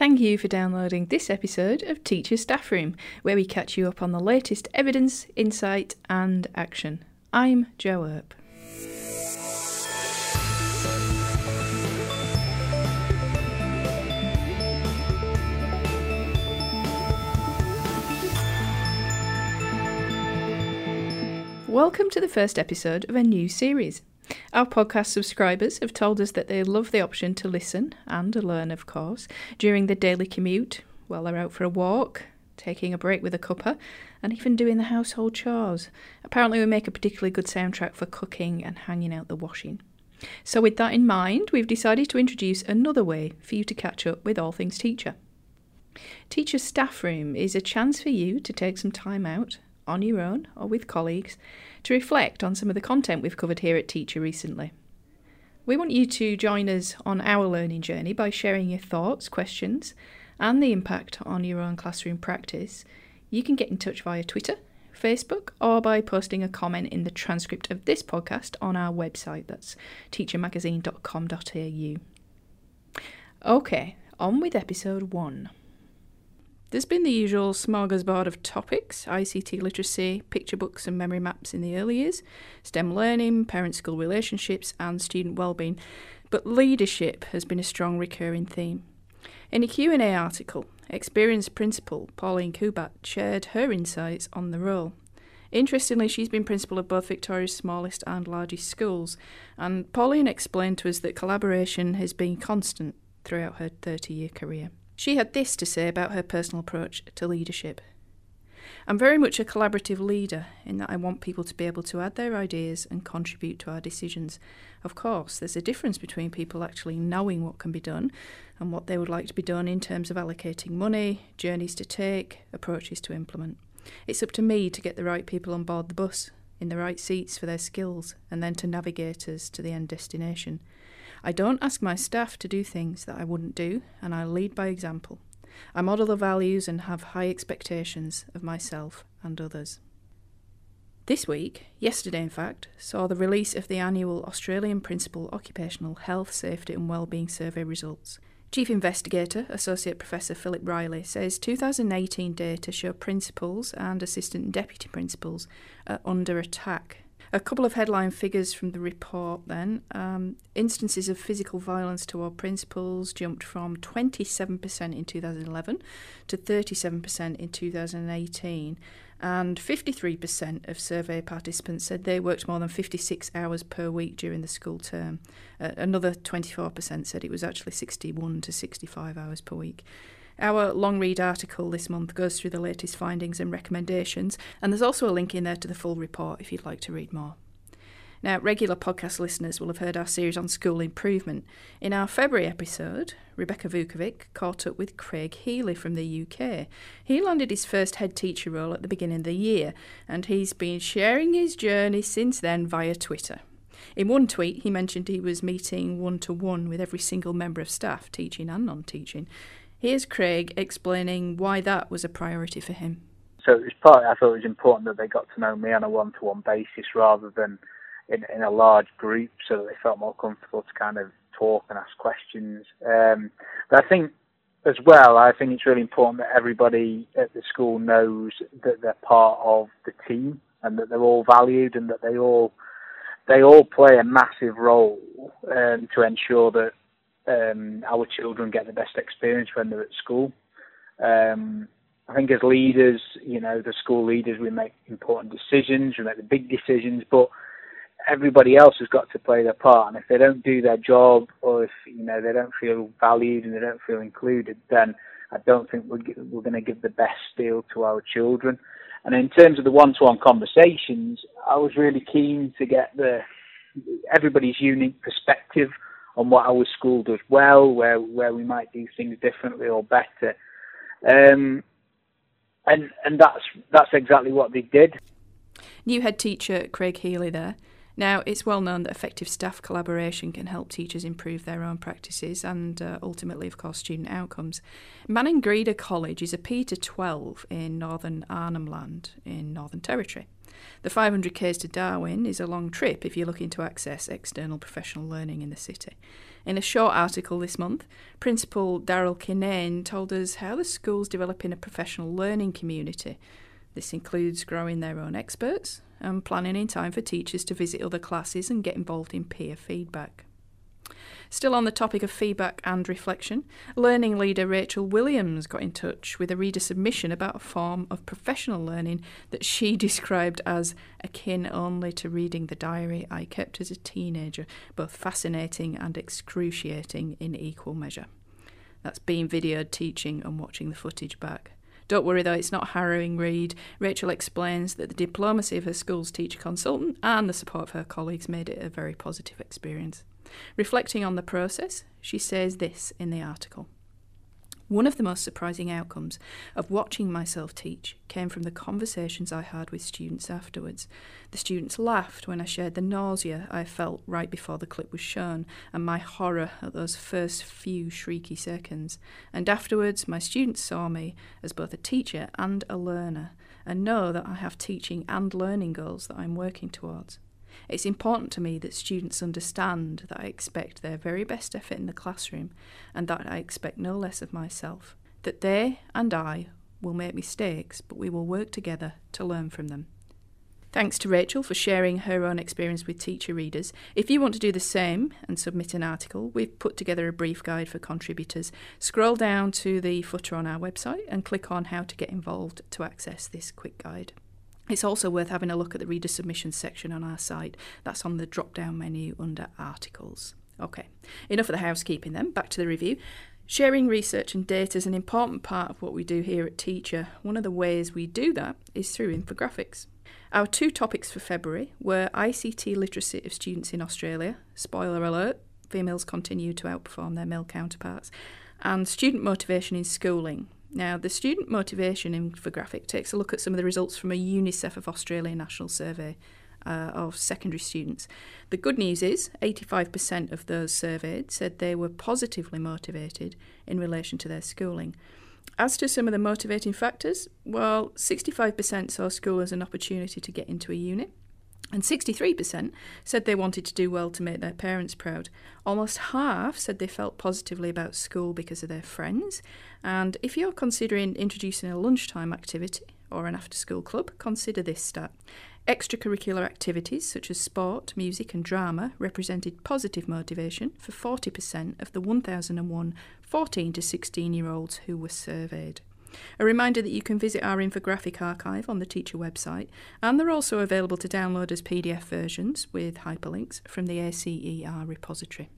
Thank you for downloading this episode of Teacher Staff Room, where we catch you up on the latest evidence, insight, and action. I'm Jo Earp. Welcome to the first episode of a new series. Our podcast subscribers have told us that they love the option to listen and learn, of course, during the daily commute, while they're out for a walk, taking a break with a cuppa, and even doing the household chores. Apparently, we make a particularly good soundtrack for cooking and hanging out the washing. So, with that in mind, we've decided to introduce another way for you to catch up with all things teacher. Teacher Staff Room is a chance for you to take some time out on your own or with colleagues to reflect on some of the content we've covered here at Teacher recently. We want you to join us on our learning journey by sharing your thoughts, questions, and the impact on your own classroom practice. You can get in touch via Twitter, Facebook, or by posting a comment in the transcript of this podcast on our website. That's teachermagazine.com.au. Okay, on with episode one. There's been the usual smorgasbord of topics ICT literacy, picture books and memory maps in the early years, STEM learning, parent school relationships, and student well-being. But leadership has been a strong recurring theme. In a Q&A article, experienced principal Pauline Kubat shared her insights on the role. Interestingly, she's been principal of both Victoria's smallest and largest schools, and Pauline explained to us that collaboration has been constant throughout her 30 year career. She had this to say about her personal approach to leadership. I'm very much a collaborative leader in that I want people to be able to add their ideas and contribute to our decisions. Of course, there's a difference between people actually knowing what can be done and what they would like to be done in terms of allocating money, journeys to take, approaches to implement. It's up to me to get the right people on board the bus, in the right seats for their skills, and then to navigate us to the end destination. I don't ask my staff to do things that I wouldn't do, and I lead by example. I model the values and have high expectations of myself and others. This week, yesterday in fact, saw the release of the annual Australian Principal Occupational Health, Safety and Wellbeing Survey results. Chief Investigator, Associate Professor Philip Riley, says 2018 data show principals and assistant deputy principals are under attack a couple of headline figures from the report then. Um, instances of physical violence to our principals jumped from 27% in 2011 to 37% in 2018. And 53% of survey participants said they worked more than 56 hours per week during the school term. Uh, another 24% said it was actually 61 to 65 hours per week. Our long read article this month goes through the latest findings and recommendations, and there's also a link in there to the full report if you'd like to read more. Now, regular podcast listeners will have heard our series on school improvement. In our February episode, Rebecca Vukovic caught up with Craig Healy from the UK. He landed his first head teacher role at the beginning of the year, and he's been sharing his journey since then via Twitter. In one tweet, he mentioned he was meeting one to one with every single member of staff, teaching and non teaching, Here's Craig explaining why that was a priority for him. So it was part. I thought it was important that they got to know me on a one-to-one basis rather than in, in a large group, so that they felt more comfortable to kind of talk and ask questions. Um, but I think as well, I think it's really important that everybody at the school knows that they're part of the team and that they're all valued and that they all they all play a massive role um, to ensure that um, our children get the best experience when they're at school. Um, I think as leaders, you know, the school leaders, we make important decisions, we make the big decisions, but everybody else has got to play their part. And if they don't do their job, or if you know they don't feel valued and they don't feel included, then I don't think we're, we're going to give the best deal to our children. And in terms of the one-to-one conversations, I was really keen to get the everybody's unique perspective on what our school does well, where where we might do things differently or better. Um, and and that's that's exactly what they did. New head teacher Craig Healy there. Now, it's well known that effective staff collaboration can help teachers improve their own practices and uh, ultimately, of course, student outcomes. Maningrida College is a P to 12 in northern Arnhem Land in Northern Territory. The 500 k's to Darwin is a long trip if you're looking to access external professional learning in the city. In a short article this month, Principal Daryl Kinane told us how the school's developing a professional learning community. This includes growing their own experts and planning in time for teachers to visit other classes and get involved in peer feedback. Still on the topic of feedback and reflection, learning leader Rachel Williams got in touch with a reader submission about a form of professional learning that she described as akin only to reading the diary I kept as a teenager, both fascinating and excruciating in equal measure. That's being videoed teaching and watching the footage back. Don't worry though, it's not harrowing read. Rachel explains that the diplomacy of her school's teacher consultant and the support of her colleagues made it a very positive experience. Reflecting on the process, she says this in the article. One of the most surprising outcomes of watching myself teach came from the conversations I had with students afterwards. The students laughed when I shared the nausea I felt right before the clip was shown and my horror at those first few shrieky seconds. And afterwards, my students saw me as both a teacher and a learner and know that I have teaching and learning goals that I'm working towards. It's important to me that students understand that I expect their very best effort in the classroom and that I expect no less of myself. That they and I will make mistakes, but we will work together to learn from them. Thanks to Rachel for sharing her own experience with teacher readers. If you want to do the same and submit an article, we've put together a brief guide for contributors. Scroll down to the footer on our website and click on How to Get Involved to access this quick guide. It's also worth having a look at the reader submissions section on our site. That's on the drop down menu under articles. Okay, enough of the housekeeping then, back to the review. Sharing research and data is an important part of what we do here at Teacher. One of the ways we do that is through infographics. Our two topics for February were ICT literacy of students in Australia, spoiler alert, females continue to outperform their male counterparts, and student motivation in schooling, now, the student motivation infographic takes a look at some of the results from a UNICEF of Australia national survey uh, of secondary students. The good news is 85% of those surveyed said they were positively motivated in relation to their schooling. As to some of the motivating factors, well, 65% saw school as an opportunity to get into a unit. And 63% said they wanted to do well to make their parents proud. Almost half said they felt positively about school because of their friends. And if you're considering introducing a lunchtime activity or an after school club, consider this stat. Extracurricular activities such as sport, music, and drama represented positive motivation for 40% of the 1,001 14 to 16 year olds who were surveyed. A reminder that you can visit our infographic archive on the teacher website, and they're also available to download as PDF versions with hyperlinks from the ACER repository.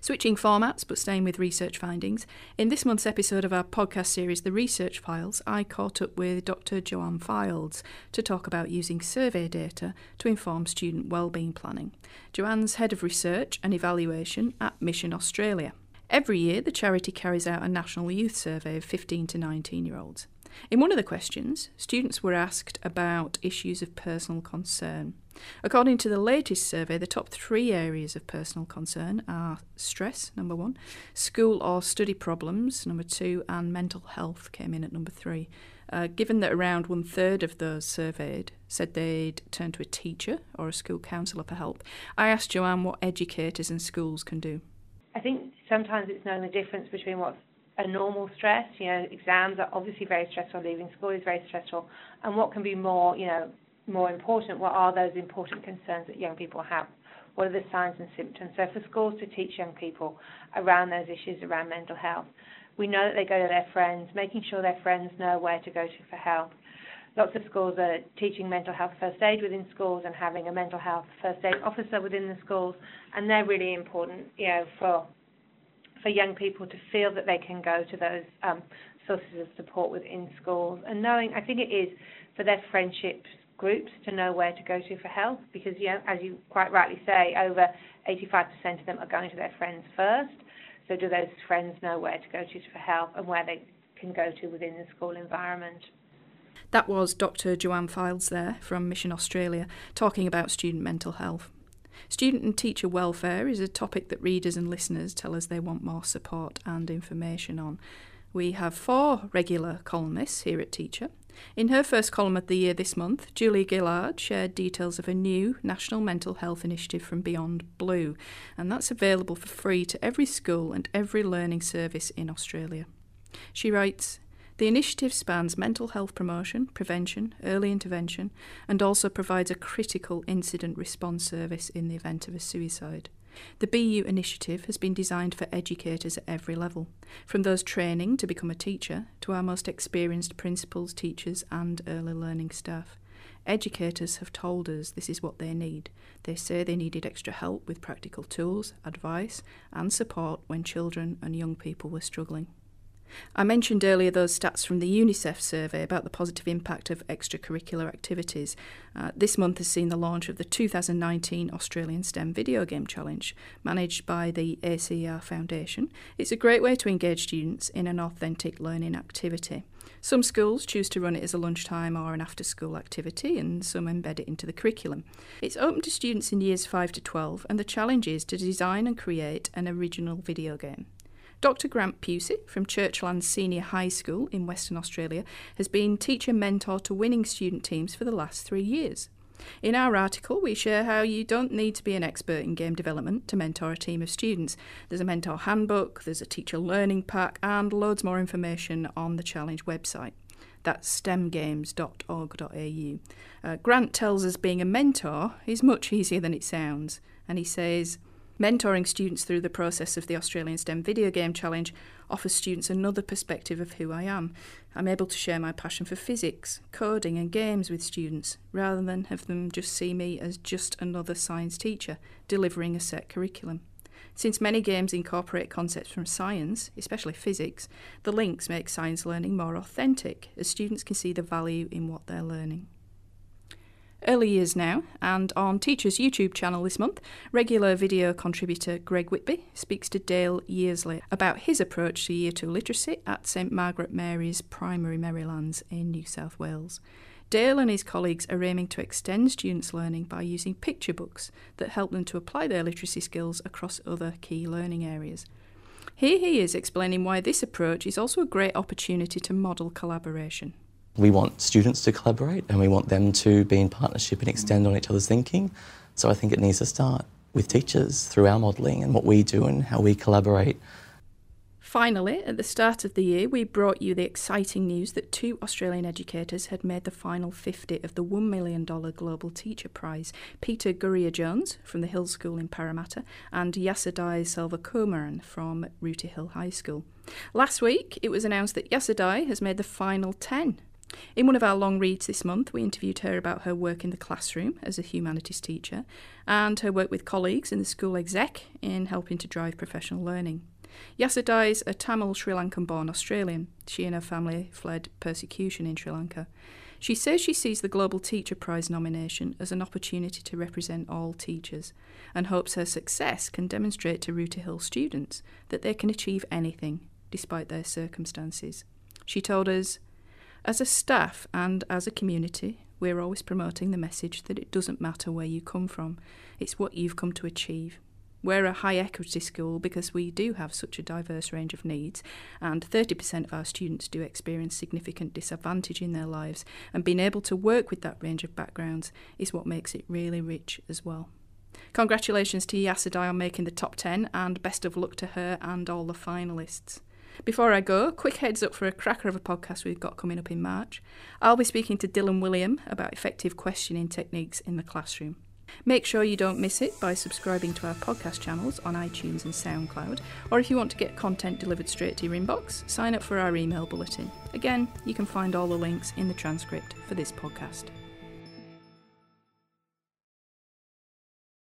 Switching formats but staying with research findings, in this month's episode of our podcast series, The Research Files, I caught up with Dr. Joanne Fildes to talk about using survey data to inform student wellbeing planning. Joanne's Head of Research and Evaluation at Mission Australia. Every year, the charity carries out a national youth survey of 15 to 19 year olds. In one of the questions, students were asked about issues of personal concern. According to the latest survey, the top three areas of personal concern are stress, number one, school or study problems, number two, and mental health came in at number three. Uh, given that around one third of those surveyed said they'd turn to a teacher or a school counsellor for help, I asked Joanne what educators and schools can do. I think sometimes it's knowing the difference between what's a normal stress, you know, exams are obviously very stressful, leaving school is very stressful, and what can be more, you know, more important, what are those important concerns that young people have? What are the signs and symptoms? So for schools to teach young people around those issues around mental health, we know that they go to their friends, making sure their friends know where to go to for help. Lots of schools are teaching mental health first aid within schools and having a mental health first aid officer within the schools, and they're really important, you know, for for young people to feel that they can go to those um, sources of support within schools, and knowing, I think it is for their friendships groups to know where to go to for help, because you know, as you quite rightly say, over 85% of them are going to their friends first. So do those friends know where to go to for help and where they can go to within the school environment? That was Dr. Joanne Fildes there from Mission Australia talking about student mental health. Student and teacher welfare is a topic that readers and listeners tell us they want more support and information on. We have four regular columnists here at Teacher. In her first column of the year this month, Julia Gillard shared details of a new National Mental Health Initiative from Beyond Blue, and that's available for free to every school and every learning service in Australia. She writes, the initiative spans mental health promotion, prevention, early intervention, and also provides a critical incident response service in the event of a suicide. The Be You initiative has been designed for educators at every level, from those training to become a teacher to our most experienced principals, teachers, and early learning staff. Educators have told us this is what they need. They say they needed extra help with practical tools, advice, and support when children and young people were struggling. I mentioned earlier those stats from the UNICEF survey about the positive impact of extracurricular activities. Uh, this month has seen the launch of the 2019 Australian STEM Video Game Challenge, managed by the ACER Foundation. It's a great way to engage students in an authentic learning activity. Some schools choose to run it as a lunchtime or an after school activity, and some embed it into the curriculum. It's open to students in years 5 to 12, and the challenge is to design and create an original video game. Dr. Grant Pusey from Churchlands Senior High School in Western Australia has been teacher mentor to winning student teams for the last three years. In our article, we share how you don't need to be an expert in game development to mentor a team of students. There's a mentor handbook, there's a teacher learning pack, and loads more information on the challenge website. That's stemgames.org.au. Uh, Grant tells us being a mentor is much easier than it sounds, and he says, Mentoring students through the process of the Australian STEM Video Game Challenge offers students another perspective of who I am. I'm able to share my passion for physics, coding, and games with students, rather than have them just see me as just another science teacher delivering a set curriculum. Since many games incorporate concepts from science, especially physics, the links make science learning more authentic as students can see the value in what they're learning early years now, and on Teacher's YouTube channel this month, regular video contributor Greg Whitby speaks to Dale Yearsley about his approach to Year 2 literacy at St Margaret Mary's Primary Merrylands in New South Wales. Dale and his colleagues are aiming to extend students' learning by using picture books that help them to apply their literacy skills across other key learning areas. Here he is explaining why this approach is also a great opportunity to model collaboration. We want students to collaborate and we want them to be in partnership and extend on each other's thinking. So I think it needs to start with teachers through our modelling and what we do and how we collaborate. Finally, at the start of the year, we brought you the exciting news that two Australian educators had made the final 50 of the $1 million Global Teacher Prize Peter Gurria Jones from the Hill School in Parramatta and Yasodai Selvakumaran from Rooty Hill High School. Last week, it was announced that Yasodai has made the final 10 in one of our long reads this month, we interviewed her about her work in the classroom as a humanities teacher and her work with colleagues in the school exec in helping to drive professional learning. Yasodai is a Tamil Sri Lankan born Australian. She and her family fled persecution in Sri Lanka. She says she sees the Global Teacher Prize nomination as an opportunity to represent all teachers and hopes her success can demonstrate to Rooty Hill students that they can achieve anything despite their circumstances. She told us, as a staff and as a community, we're always promoting the message that it doesn't matter where you come from, it's what you've come to achieve. We're a high equity school because we do have such a diverse range of needs, and 30% of our students do experience significant disadvantage in their lives, and being able to work with that range of backgrounds is what makes it really rich as well. Congratulations to Yasodai on making the top 10, and best of luck to her and all the finalists. Before I go, quick heads up for a cracker of a podcast we've got coming up in March. I'll be speaking to Dylan Wiliam about effective questioning techniques in the classroom. Make sure you don't miss it by subscribing to our podcast channels on iTunes and SoundCloud, or if you want to get content delivered straight to your inbox, sign up for our email bulletin. Again, you can find all the links in the transcript for this podcast.